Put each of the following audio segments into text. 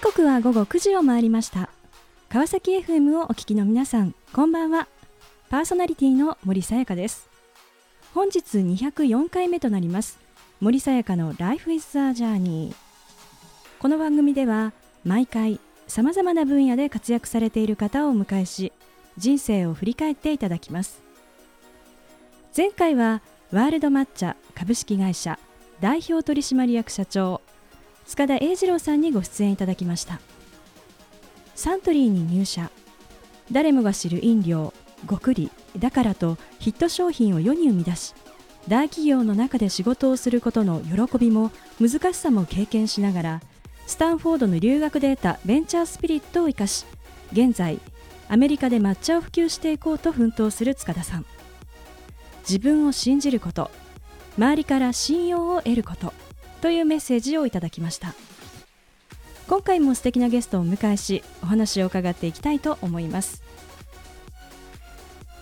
時刻は午後9時を回りました。川崎 FM をお聞きの皆さんこんばんは。パーソナリティの森さやかです。本日204回目となります。森さやかの Life is a Journey この番組では毎回さまざまな分野で活躍されている方をお迎えし人生を振り返っていただきます。前回はワールド抹茶株式会社代表取締役社長塚田英二郎さんにご出演いただきました。サントリーに入社。誰もが知る飲料極利だからとヒット商品を世に生み出し大企業の中で仕事をすることの喜びも難しさも経験しながらスタンフォードの留学で得たベンチャースピリットを生かし現在アメリカで抹茶を普及していこうと奮闘する塚田さん。自分を信じること。周りから信用を得ること。というメッセージをいただきました。今回も素敵なゲストをお迎えしお話を伺っていきたいと思います。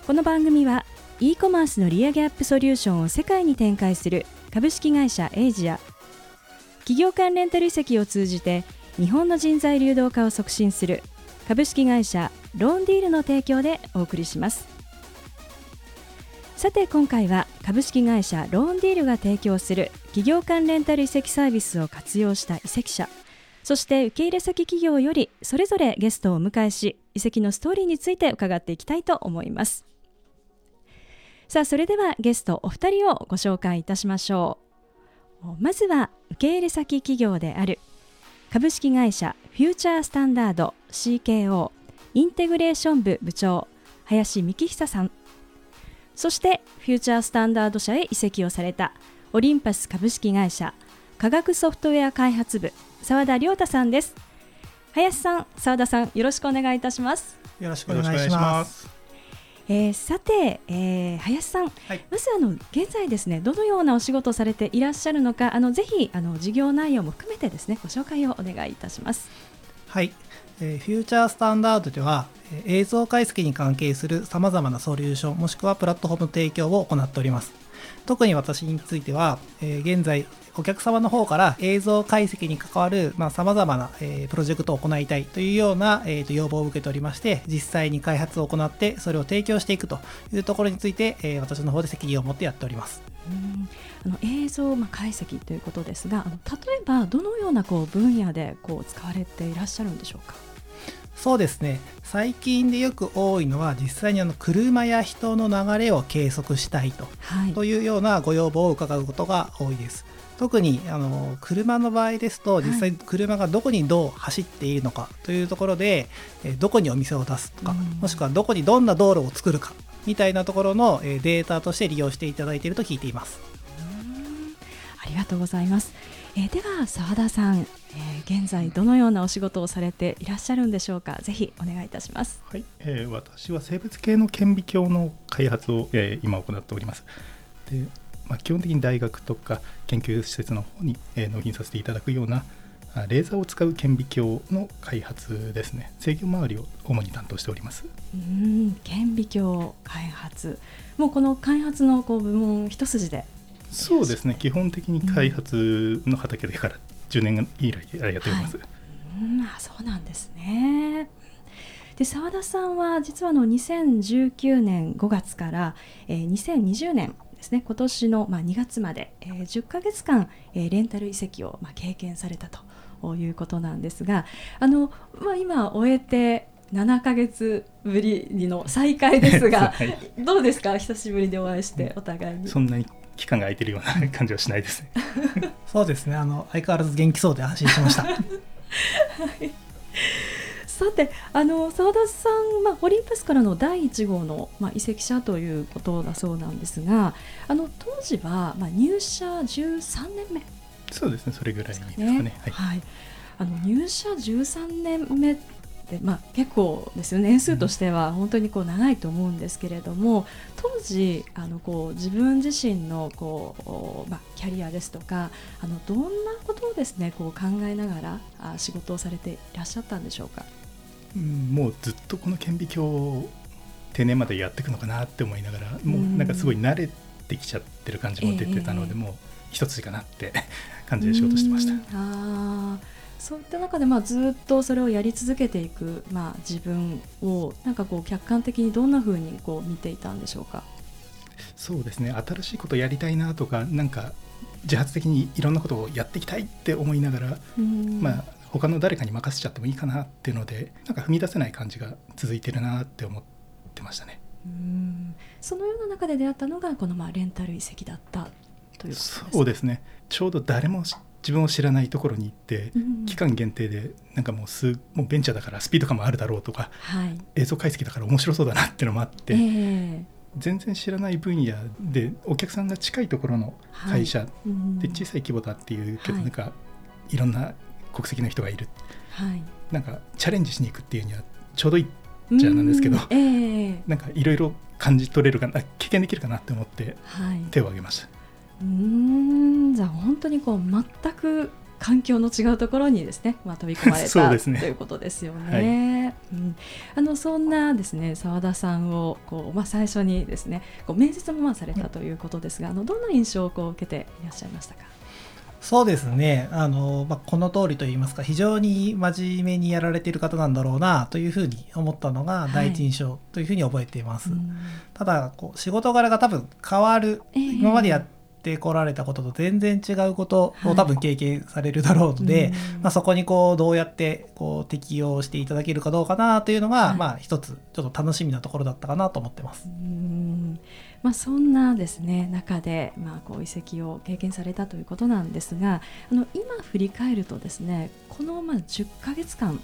この番組は e コマースの利上げアップソリューションを世界に展開する株式会社エイジア。企業間レンタル移籍を通じて日本の人材流動化を促進する株式会社ローンディールの提供でお送りします。さて今回は株式会社ローンディールが提供する企業間レンタル移籍サービスを活用した移籍者そして受け入れ先企業よりそれぞれゲストをお迎えし移籍のストーリーについて伺っていきたいと思います。さあそれではゲストお二人をご紹介いたしましょうまずは受け入れ先企業である株式会社フューチャースタンダード CKO インテグレーション部部長林幹久さん。そしてフューチャースタンダード社へ移籍をされたオリンパス株式会社科学ソフトウェア開発部澤田亮太さんです。林さん澤田さんよろしくお願いいたします。よろしくお願いします。えー、さて、えー、林さん、はい、まずあの現在ですねどのようなお仕事をされていらっしゃるのかあのぜひあの事業内容も含めてですねご紹介をお願いいたします。はい、えー、フューチャースタンダードでは、映像解析に関係するさまざまなソリューションもしくはプラットフォーム提供を行っております。特に私については、え、現在お客様の方から映像解析に関わるさまざ、まな、え、プロジェクトを行いたいというような、えーと、要望を受けておりまして実際に開発を行ってそれを提供していくというところについて、え、私の方で責任を持ってやっておりますあの映像、まあ、解析ということですがあの例えばどのようなこう分野でこう使われていらっしゃるんでしょうか？そうですね。最近でよく多いのは実際にあの車や人の流れを計測したいとはい、というようなご要望を伺うことが多いです。特にあの車の場合ですと実際車がどこにどう走っているのかというところで、はい、どこにお店を出すとか、もしくはどこにどんな道路を作るかみたいなところのデータとして利用していただいていると聞いています。ありがとうございます。えー、では澤田さん、えー、現在どのようなお仕事をされていらっしゃるんでしょうか？ぜひお願いいたします。はい、えー、私は生物系の顕微鏡の開発を、えー、今行っております。でまあ、基本的に大学とか研究施設の方に、えー、納品させていただくようなレーザーを使う顕微鏡の開発ですね。制御周りを主に担当しております。うん顕微鏡開発。もうこの開発のこう部門一筋で。そうですね。基本的に開発の畑でから10年以来やっております、はい、うんあそうなんですね。で澤田さんは実はの2019年5月から、えー、2020年ですね。今年の、まあ、2月まで、えー、10ヶ月間、えー、レンタル移籍を、まあ、経験されたということなんですがあの、まあ、今終えて7ヶ月ぶりの再会ですが、はい、どうですか？久しぶりでお会いしてお互いに。そんなに期間が空いてるような感じはしないですね。そうですね。あの相変わらず元気そうで安心しました、はい。さてあの澤田さん、まあ、オリンパスからの第1号の、まあ、移籍者ということだそうなんですがあの当時は、まあ、入社13年目そうですねそれぐらいですかね。ね。はい、はい、あの入社13年目で、まあ、結構ですよ年数としては本当にこう長いと思うんですけれども、うん、当時あのこう自分自身のこう、まあ、キャリアですとかあのどんなことをですねこう考えながらあ仕事をされていらっしゃったんでしょうか？うん、もうずっとこの顕微鏡を定年までやっていくのかなって思いながら、もうなんかすごい慣れてきちゃってる感じも出てたので、もう一筋かなって感じで仕事してました。あそういった中でまあずっとそれをやり続けていく、まあ、自分をなんかこう客観的にどんなふうにこう見ていたんでしょうか？そうですね。新しいことやりたいなとかなんか自発的にいろんなことをやっていきたいって思いながら、まあ他の誰かに任せちゃってもいいかなっていうのでなんか踏み出せない感じが続いてるなって思ってましたね。うん。そのような中で出会ったのがこのまあレンタル遺跡だったというそうですね。ちょうど誰も自分を知らないところに行って、うん、期間限定でなんかもうすもうベンチャーだからスピード感もあるだろうとか、はい、映像解析だから面白そうだなっていうのもあって、えー、全然知らない分野でお客さんが近いところの会社、で小さい規模だっていうけど、はい、なんかいろんな国籍の人がいる、はい、なんかチャレンジしに行くっていうにはちょうどいいじゃなんですけど、えー、なんかいろいろ感じ取れるかな経験できるかなって思って手を挙げました。うんじゃあ本当にこう全く環境の違うところにですね、まあ、飛び込まれた、ね、ということですよね。はい、うん、あのそんなですね澤田さんをこう、まあ、最初にですねこう面接もまあされたということですが、あのどんな印象をこう受けていらっしゃいましたか？そうですね。あの、まあ、この通りといいますか非常に真面目にやられている方なんだろうなというふうに思ったのが第一印象というふうに覚えています、はい、ただこう仕事柄が多分変わる、えー、今までやってってこられたことと全然違うことを多分経験されるだろうので、はい、まあ、そこにこうどうやってこう適用していただけるかどうかなというのが、はい、まあ一つちょっと楽しみなところだったかなと思ってます。うん。まあ、そんなですね中で、まあ、こう遺跡を経験されたということなんですがあの今振り返るとですねこのまあ10ヶ月間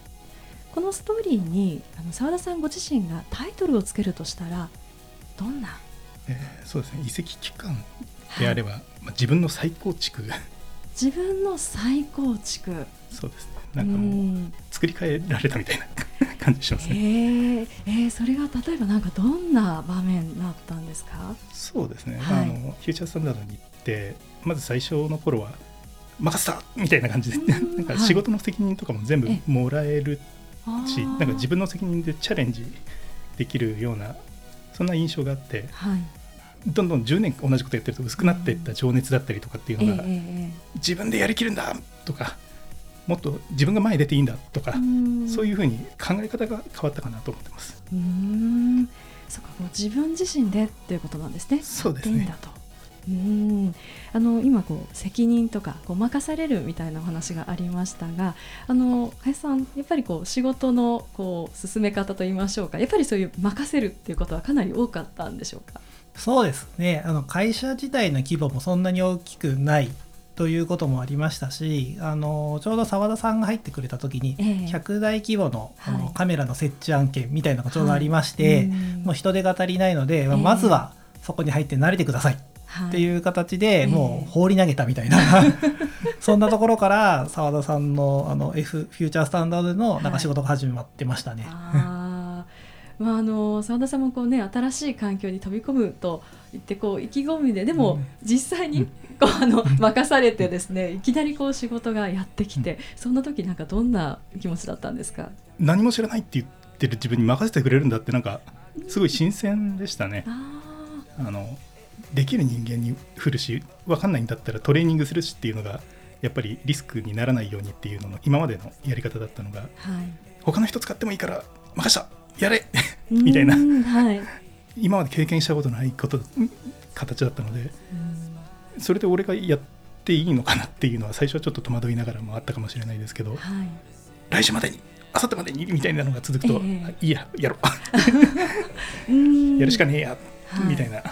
このストーリーにあの澤田さんご自身がタイトルをつけるとしたらどんな、えー、そうですね。遺跡期間であれば、はい、まあ、自分の再構築。自分の再構築。そうですね。なんかもう作り変えられたみたいな 感じしますね。えー、えー、それが例えばなんかどんな場面だったんですか？そうですね、はい、あのフューチャースタンダードに行ってまず最初の頃は任せたみたいな感じで なんか仕事の責任とかも全部もらえるし、なんか自分の責任でチャレンジできるようなそんな印象があって、はい、どんどん10年同じことやってると薄くなっていった情熱だったりとかっていうのが、自分でやりきるんだとかもっと自分が前に出ていいんだとかそういうふうに考え方が変わったかなと思ってます。うん。そかもう自分自身でっていうことなんですね。そうですねうん。あの今こう責任とかこう任されるみたいなお話がありましたがあの林さんやっぱりこう仕事のこう進め方といいましょうか。やっぱりそういう任せるっていうことはかなり多かったんでしょうか？そうですね。あの会社自体の規模もそんなに大きくない。ということもありましたしあのちょうど澤田さんが入ってくれた時に100台規模の,、あのカメラの設置案件みたいなのがちょうどありまして、はい、もう人手が足りないので、まあ、まずはそこに入って慣れてください。っていう形でもう放り投げたみたいな、そんなところから澤田さんのあの F フューチャースタンダードでのなんか仕事が始まってましたね。はいまあ、あの澤田さんもこう、ね、新しい環境に飛び込むと言ってこう意気込みででも実際にこうあの任されてですねいきなりこう仕事がやってきてそんな時なんかどんな気持ちだったんですか？何も知らないって言ってる自分に任せてくれるんだってなんかすごい新鮮でしたね。あのできる人間に振るし分かんないんだったらトレーニングするしっていうのがやっぱりリスクにならないようにっていうのの今までのやり方だったのが、はい、他の人使ってもいいから任したやれ みたいな、はい、今まで経験したことないこと形だったのでそれで俺がやっていいのかなっていうのは最初はちょっと戸惑いながらもあったかもしれないですけど、はい、来週までにあさってまでにみたいなのが続くと、えー、いいややろう。やるしかねえや、はい、みたいな。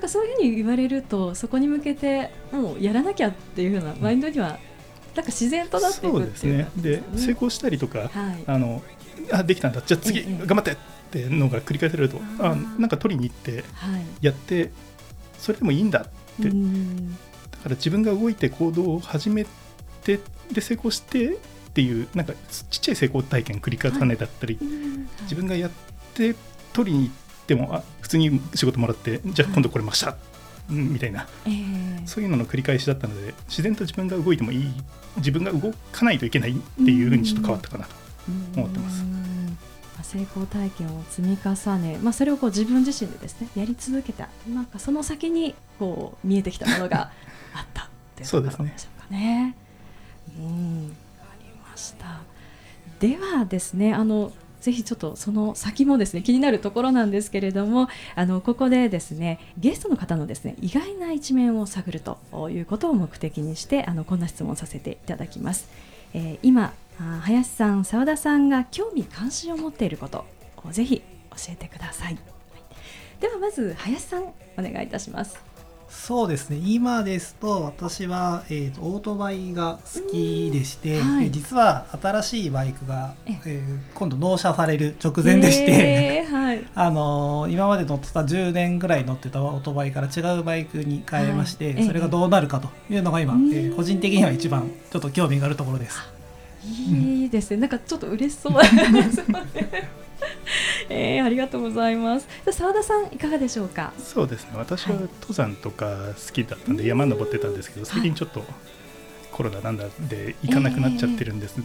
なんかそういうふうに言われるとそこに向けてもうやらなきゃっていうふうなマインドにはなんか自然となっていくっていう、ね、で成功したりとか、はい、あのあできたんだじゃあ次、頑張ってっていうのが繰り返されるとあなんか取りに行ってやって、はい、それでもいいんだって。だから自分が動いて行動を始めてで成功してっていうなんかちっちゃい成功体験繰り重ねだったり、はい、自分がやって取りに行ってもあ普通に仕事もらってじゃあ今度これました、みたいな、えー、そういうのの繰り返しだったので自然と自分が動いてもいい。自分が動かないといけないっていうふうにちょっと変わったかなと思ってます。成功体験を積み重ね、まあ、それをこう自分自身でですねやり続けた。なんかその先にこう見えてきたものが あったっていうことでしょうかね。うん。ありました。ではですねあのぜひちょっとその先もですね気になるところなんですけれどもあのここでですねゲストの方のですね意外な一面を探るということを目的にしてあのこんな質問させていただきます、えー、今林さん澤田さんが興味関心を持っていることをぜひ教えてください。ではまず林さんお願いいたします。そうですね。今ですと私は、えーと、オートバイが好きでして、はい、実は新しいバイクが、えー、今度納車される 直前でして、えーはい、あのー、今まで乗ってた10年ぐらい乗ってたオートバイから違うバイクに変えまして、はい、それがどうなるかというのが今、えー、個人的には一番ちょっと興味があるところです。いいですね、なんかちょっと嬉しそう えー、ありがとうございます。澤田さんいかがでしょうか？そうですね。私は登山とか好きだったんで、山登ってたんですけど、最近ちょっとコロナなんだで行かなくなっちゃってるんです。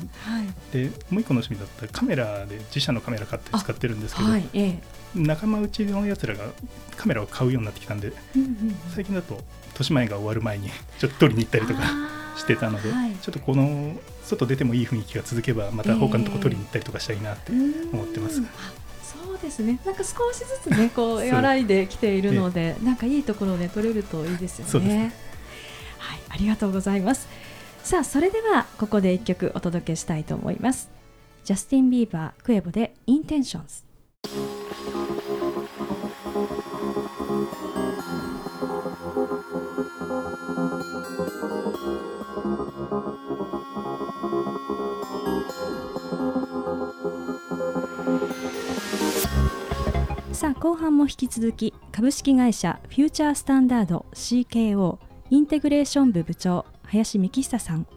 えー、でもう一個の趣味だったらカメラで自社のカメラ買って使ってるんですけど、はいえー、仲間内のやつらがカメラを買うようになってきたんで、うんうん、最近だと年前が終わる前に ちょっと撮りに行ったりとかしてたので、はい、ちょっとこの外出てもいい雰囲気が続けばまた他のとこ取りに行ったりとかしたいなって思ってます。そうですね。なんか少しずつね、こう 和らいできているので、なんかいいところで取れるといいですよね。ねはい、ありがとうございます。さあ、それではここで一曲お届けしたいと思います。ジャスティン・ビーバー・クエボでインテンションズ。さあ後半も引き続き株式会社フューチャースタンダード CKO インテグレーション部部長林幹久さん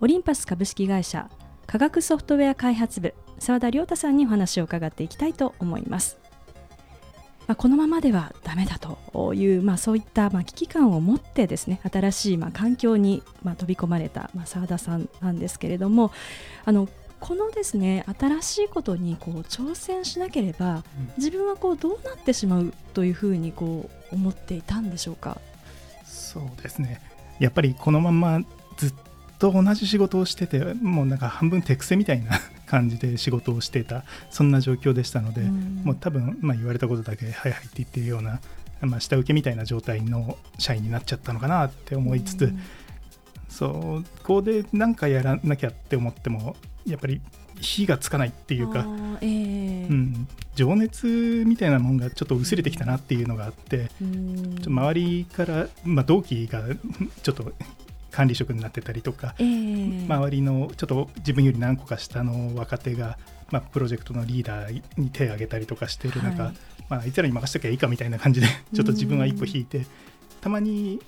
オリンパス株式会社科学ソフトウェア開発部澤田亮太さんにお話を伺っていきたいと思います。まあ、このままではダメだという、まあ、そういったまあ危機感を持ってですね新しいまあ環境にまあ飛び込まれたまあ澤田さんなんですけれどもあのこのですね新しいことにこう挑戦しなければ、自分はこうどうなってしまうというふうにこう思っていたんでしょうか？そうですねやっぱりこのままずっと同じ仕事をしててもうなんか半分手癖みたいな 感じで仕事をしていたそんな状況でしたので、うん、もう多分、まあ、言われたことだけはいはいって言っているような、まあ、下請けみたいな状態の社員になっちゃったのかなって思いつつ、うん、そうここで何かやらなきゃって思ってもやっぱり火がつかないっていうか、えー、うん、情熱みたいなものがちょっと薄れてきたなっていうのがあって、うん、周りから、まあ、同期がちょっと管理職になってたりとか、えー、周りのちょっと自分より何個か下の若手が、まあ、プロジェクトのリーダーに手を挙げたりとかしている中、はい。まあ、いつらに任せときゃいいかみたいな感じでちょっと自分は一歩引いて、たまに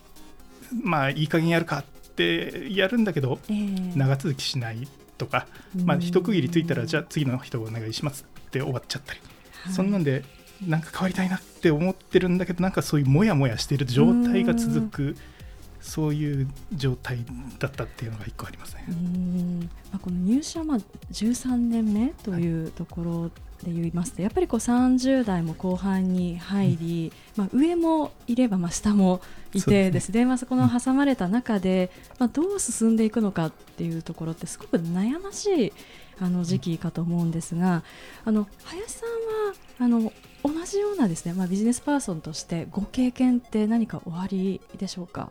まあいい加減やるかってやるんだけど、えー、長続きしないとか、まあ、一区切りついたらじゃあ次の人お願いしますって終わっちゃったり、はい、そんなんでなんか変わりたいなって思ってるんだけどなんかそういうもやもやしている状態が続く。そういう状態だったっていうのが一個ありますね。まあ、この入社まあ13年目というところで言いますと、やっぱりこう30代も後半に入り、うん、まあ、上もいればまあ下もいてですね、まあ、そこの挟まれた中で、まあ、どう進んでいくのかっていうところってすごく悩ましいあの時期かと思うんですが、あの林さんはあの同じようなですね、まあ、ビジネスパーソンとしてご経験って何かおありでしょうか？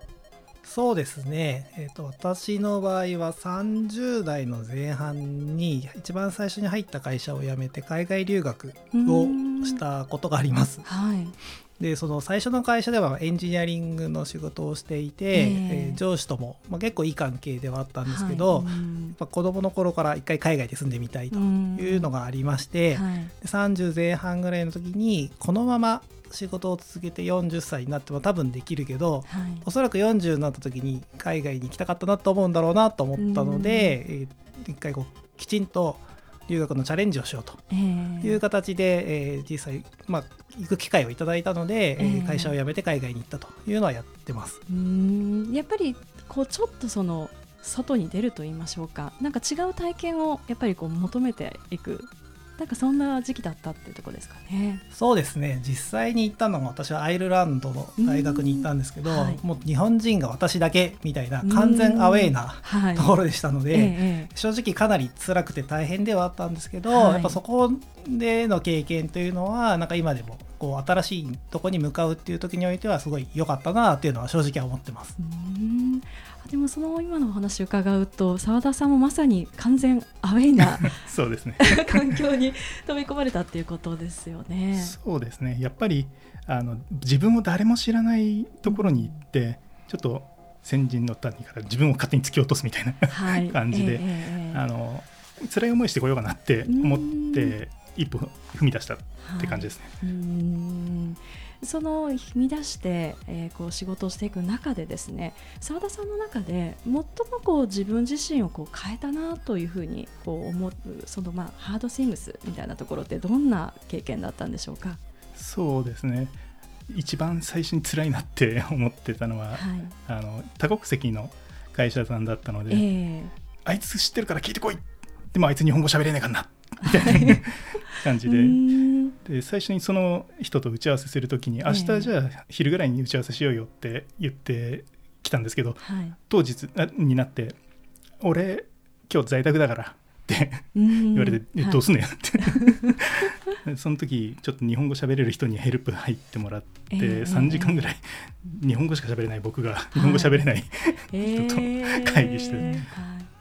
そうですね、えーと、私の場合は30代の前半に一番最初に入った会社を辞めて海外留学をしたことがあります。はい、でその最初の会社ではエンジニアリングの仕事をしていて、えー、えー、上司とも、まあ、結構いい関係ではあったんですけど、はい、やっぱ子供の頃から一回海外で住んでみたいというのがありまして、はい、30前半ぐらいの時にこのまま仕事を続けて40歳になっても多分できるけど、はい、おそらく40になった時に海外に行きたかったなと思うんだろうなと思ったので、えー、一回こうきちんと留学のチャレンジをしようという形で、えー、実際、まあ、行く機会をいただいたので、えー、会社を辞めて海外に行ったというのはやってます。うん。やっぱりこうちょっとその外に出ると言いましょうか。なんか違う体験をやっぱりこう求めていくなんかそんな時期だったっていうところですかね。そうですね。実際に行ったのが私はアイルランドの大学に行ったんですけど、はい。もう日本人が私だけみたいな完全アウェーなはい。ところでしたので、ええ正直かなり辛くて大変ではあったんですけど、はい。やっぱそこでの経験というのはなんか今でもこう新しいとこに向かうっていう時においてはすごい良かったなっていうのは正直は思ってます。でもその今のお話を伺うと澤田さんもまさに完全アウェイな そうですね。環境に飛び込まれたっていうことですよね。そうですね。やっぱりあの自分を誰も知らないところに行ってちょっと先人の谷から自分を勝手に突き落とすみたいなはい、感じでええええあの辛い思いしてこようかなって思っうん。て一歩踏み出したって感じですね。その踏み出して、えーこう仕事をしていく中でですね澤田さんの中で最もこう自分自身をこう変えたなというふうにこう思うそのまあハードスイングスみたいなところってどんな経験だったんでしょうか？そうですね。一番最初に辛いなって 思ってたのは、はい。あの多国籍の会社さんだったので、えあいつ知ってるから聞いてこい。でもあいつ日本語喋れねえかんなみたいな感えじで。で最初にその人と打ち合わせするときに、ええ明日じゃあ昼ぐらいに打ち合わせしようよって言ってきたんですけどはい。当日あになって「俺今日在宅だから」って言言われて「えどうすすんねん」って。で その時ちょっと日本語喋れる人にヘルプ入ってもらって、ええ。3時間ぐらい日本語しか喋れない僕が日本語喋れない、人と会議して。はい。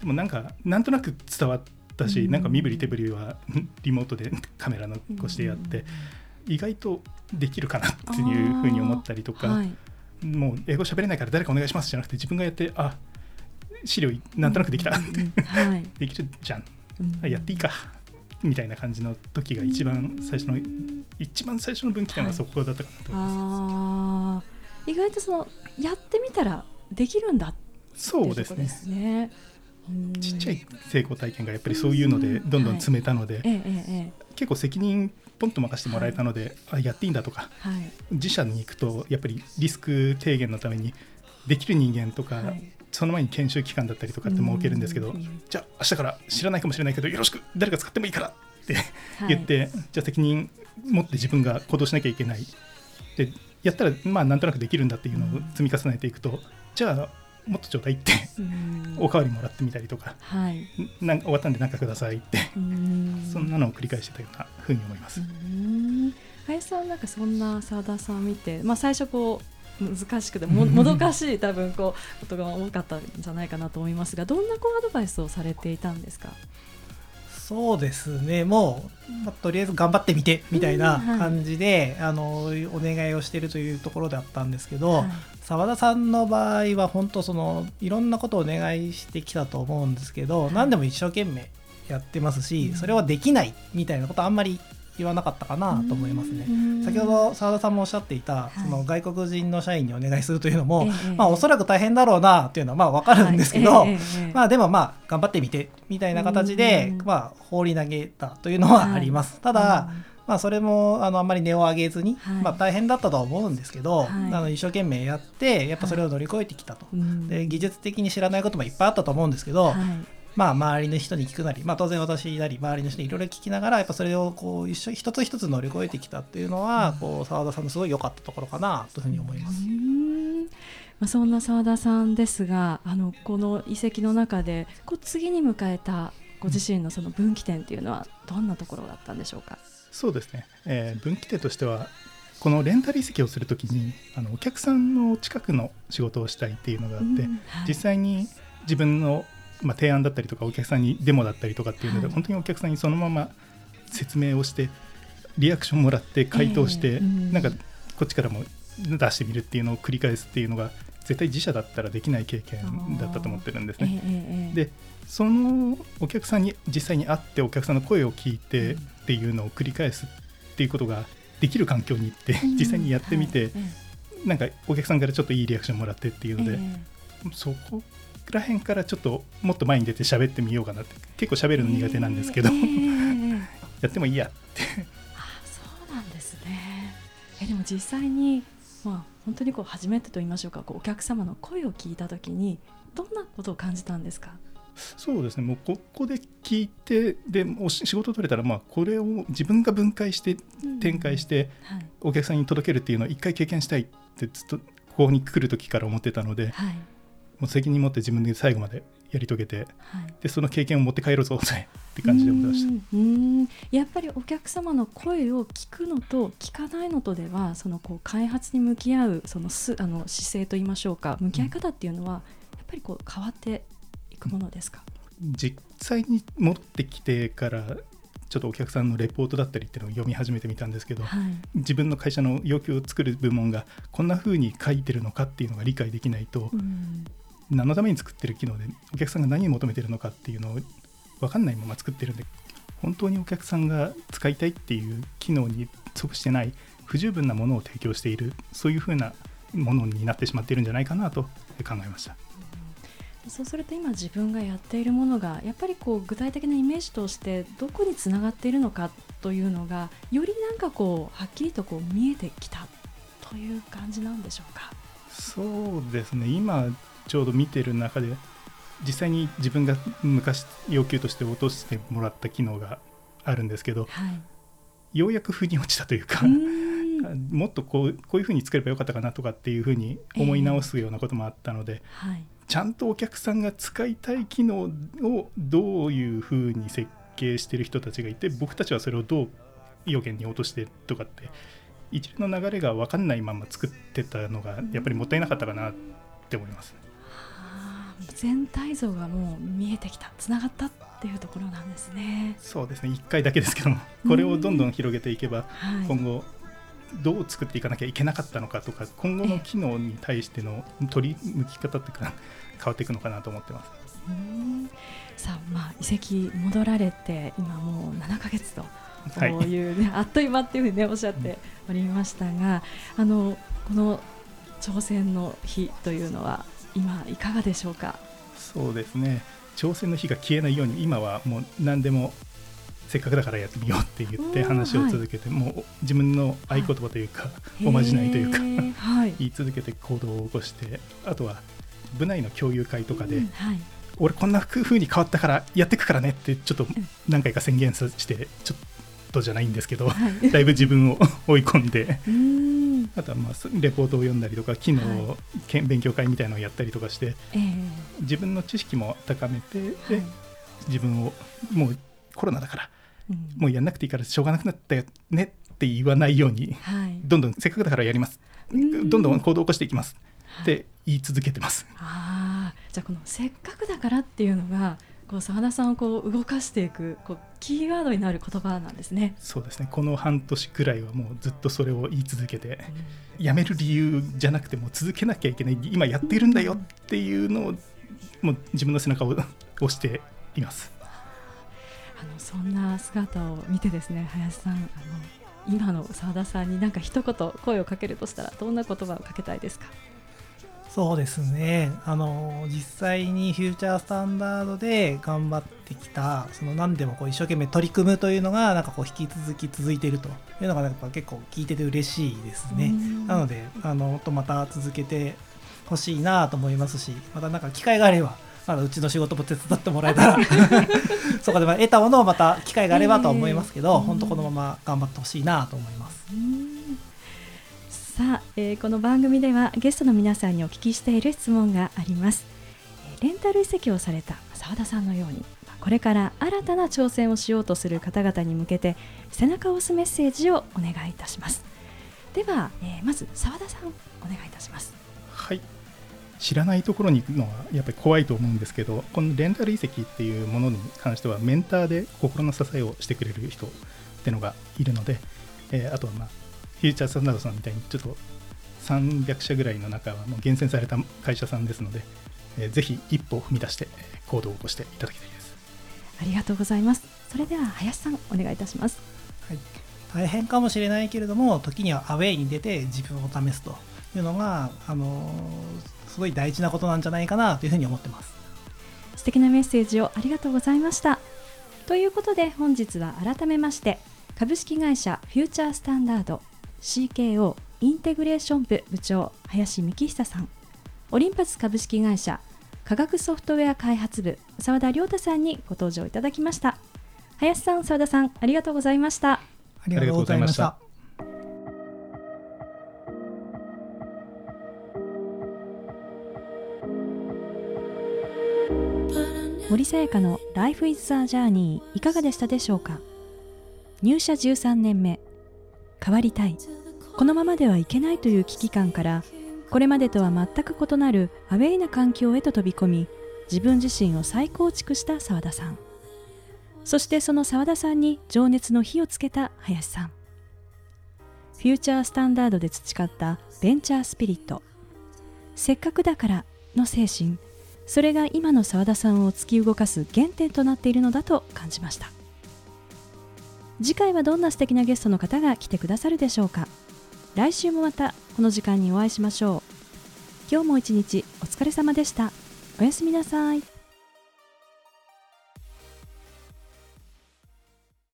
でもなんかなんとなく伝わったし、うん。なんか身振り手振りは リモートでカメラの越してやって、意外とできるかなっていうふうに思ったりとか、はい。もう英語喋れないから誰かお願いしますじゃなくて自分がやってあ資料なんとなくできた、うんうんはい。できるじゃん、うん。あやっていいかみたいな感じの時が一番最初の、一番最初の分岐点はそこだったかなと思います、あー。意外とそのやってみたらできるんだってそうですねちっちゃい成功体験がやっぱりそういうのでどんどん積めたので、結構責任ポンと任せてもらえたので、あやっていいんだとか自社に行くとやっぱりリスク低減のためにできる人間とか、はい。その前に研修期間だったりとかって設けるんですけど、うんじゃあ明日から知らないかもしれないけどよろしく誰か使ってもいいからってはい。言って、じゃあ責任持って自分が行動しなきゃいけない。でやったらまあなんとなくできるんだっていうのを積み重ねていくと、じゃあもっとちょうだいってうん。おかわりもらってみたりとか、はい。んなんか終わったんで何かくださいって、うん。そんなのを繰り返してたようなふうに思います。うん。林さんなんかそんな澤田さんを見て、まあ、最初こう難しくてももどかしい多分こうことが多かったんじゃないかなと思いますがどんなこうアドバイスをされていたんですか？そうですね。もう、まあとりあえず頑張ってみてみたいなうんはい感じで、あのお願いをしているというところだったんですけど、はい。澤田さんの場合は本当そのいろんなことをお願いしてきたと思うんですけど、はい。何でも一生懸命やってますし、うん。それはできないみたいなことあんまり言わなかったかなと思いますね。うん。先ほど澤田さんもおっしゃっていた、い。その外国人の社員にお願いするというのも、ええまあ、おそらく大変だろうなっていうのはまあ分かるんですけど、まあでもまあ頑張ってみてみたいな形でうん。まあ放り投げたというのはあります。ただ、まあそれもあのあんまり値を上げずに、はい。まあ大変だったとは思うんですけど、はい。あの一生懸命やってやっぱそれを乗り越えてきたと。うん。で技術的に知らないこともいっぱいあったと思うんですけど、はいまあ周りの人に聞くなり、まあ当然私なり周りの人にいろいろ聞きながらやっぱそれをこう一緒一つ一つ乗り越えてきたっていうのは、こう澤田さんのすごい良かったところかなというふうに思います。うん。まあ、そんな澤田さんですがあのこの遺跡の中でこう次に迎えたご自身のその分岐点っていうのはどんなところだったんでしょうか？そうですね、えー分岐点としてはこのレンタル移籍をするときにあのお客さんの近くの仕事をしたいっていうのがあって、うん。はい。実際に自分の、まあ、提案だったりとかお客さんにデモだったりとかっていうので、はい。本当にお客さんにそのまま説明をしてリアクションもらって回答して、ええうんなんかこっちからも出してみるっていうのを繰り返すっていうのが絶対自社だったらできない経験だったと思ってるんですね。ええええでそのお客さんに実際に会ってお客さんの声を聞いてうんっていうのを繰り返すっていうことができる環境に行ってうん実際にやってみてはいえなんかお客さんからちょっといいリアクションもらってっていうえのでえ。そこら辺からちょっともっと前に出て喋ってみようかなって結構喋るの苦手なんですけどええええええやってもいいやあそうなんですね。えでも実際に、まあ、本当にこう初めてと言いましょうかこうお客様の声を聞いた時にどんなことを感じたんですか？そうですね。もうここで聞いてでもう仕事取れたらまあこれを自分が分解して展開してお客さんに届けるっていうのを一回経験したいってずっとここに来る時から思ってたので、はい、もう責任持って自分で最後までやり遂げて、はい、でその経験を持って帰ろうぞって感じでございました。うんやっぱりお客様の声を聞くのと聞かないのとではそのこう開発に向き合うそのすあの姿勢といいましょうか向き合い方っていうのは、やっぱりこう変わっていくものですか、実際に戻ってきてからちょっとお客さんのレポートだったりっていうのを読み始めてみたんですけど、はい、自分の会社の要求を作る部門がこんな風に書いてるのかっていうのが理解できないと、うん、何のために作ってる機能でお客さんが何を求めてるのかっていうのを分かんないまま作ってるんで本当にお客さんが使いたいっていう機能に即してない不十分なものを提供しているそういう風なものになってしまっているんじゃないかなと考えました。そうすると今自分がやっているものがやっぱりこう具体的なイメージとしてどこにつながっているのかというのがよりなんかこうはっきりとこう見えてきたという感じなんでしょうか？そうですね。今ちょうど見てる中で実際に自分が昔要求として落としてもらった機能があるんですけど、はい、ようやく腑に落ちたというか もっとこうこういうふうに作ればよかったかなとかっていうふうに思い直すようなこともあったので、えーはい、ちゃんとお客さんが使いたい機能をどういうふうに設計してる人たちがいて僕たちはそれをどう要件に落としてとかって一連の流れが分かんないまま作ってたのがやっぱりもったいなかったかなって思います。全体像がもう見えてきたつながったっていうところなんですね。そうですね1回だけですけどもこれをどんどん広げていけば、今後どう作っていかなきゃいけなかったのかとか今後の機能に対しての取り向き方っていうか変わっていくのかなと思ってます。さあ、まあ、移籍戻られて今もう7か月とい。うね、はい、あっという間っていうふうに、ね、おっしゃっておりましたが、あのこの挑戦の日というのは今いかがでしょうか？そうですね。挑戦の日が消えないように今はもう何でもせっかくだからやってみようって言って話を続けて、はい、もう自分の合言葉というか、はい、おまじないというかはい、言い続けて行動を起こしてあとは部内の共有会とかで、うんはい、俺こんな風に変わったからやっていくからねってちょっと何回か宣言してちょっとじゃないんですけど、だいぶ自分を追い込んであとはまあレポートを読んだりとか昨日、はい、勉強会みたいなのをやったりとかして、えー、自分の知識も高めて、はい、自分をもうコロナだから、うん、もうやんなくていいからしょうがなくなったよねって言わないように、はい、どんどんせっかくだからやります、どんどん行動を起こしていきます、って言い続けてます。あじゃあこのせっかくだからっていうのがこう澤田さんをこう動かしていくこうキーワードになる言葉なんですね。そうですね。この半年くらいはもうずっとそれを言い続けて、うん、やめる理由じゃなくても続けなきゃいけない。今やっているんだよっていうのをもう自分の背中を押しています。あのそんな姿を見てですね、林さんあの今の澤田さんに何か一言声をかけるとしたらどんな言葉をかけたいですか？そうですね。あの実際にフューチャースタンダードで頑張ってきたその何でもこう一生懸命取り組むというのがなんかこう引き続き続いているというのがやっぱ結構聞いてて嬉しいですね。なのであのとまた続けてほしいなと思いますしまたなんか機会があればまだうちの仕事も手伝ってもらえたら そこで得たものをまた機会があればと思いますけど、本当このまま頑張ってほしいなと思います。さあ、えー、この番組ではゲストの皆さんにお聞きしている質問があります。レンタル移籍をされた澤田さんのようにこれから新たな挑戦をしようとする方々に向けて背中を押すメッセージをお願いいたします。では、えー、まず澤田さんお願いいたします。はい。知らないところに行くのはやっぱり怖いと思うんですけどこのレンタル移籍っていうものに関してはメンターで心の支えをしてくれる人っていうのがいるので、えー、あとはまあフューチャースタンダードさんみたいにちょっと300社ぐらいの中はもう厳選された会社さんですので、えー、ぜひ一歩踏み出して行動を起こしていただきたいです。ありがとうございます。それでは林さんお願いいたします、はい、大変かもしれないけれども時にはアウェイに出て自分を試すというのが、あのー、すごい大事なことなんじゃないかなというふうに思ってます。素敵なメッセージをありがとうございました。ということで本日は改めまして株式会社フューチャースタンダード CKO インテグレーション部部長林幹久さん。オリンパス株式会社科学ソフトウェア開発部澤田亮太さんにご登場いただきました。林さん澤田さんありがとうございました。ありがとうございました。森さやかの Life is a Journey いかがでしたでしょうか？入社13年目変わりたい。このままではいけないという危機感からこれまでとは全く異なるアウェイな環境へと飛び込み自分自身を再構築した澤田さん。そしてその澤田さんに情熱の火をつけた林さん。フューチャースタンダードで培ったベンチャースピリット。せっかくだからの精神それが今の澤田さんを突き動かす原点となっているのだと感じました。次回はどんな素敵なゲストの方が来てくださるでしょうか。来週もまたこの時間にお会いしましょう。今日も一日お疲れ様でした。おやすみなさい。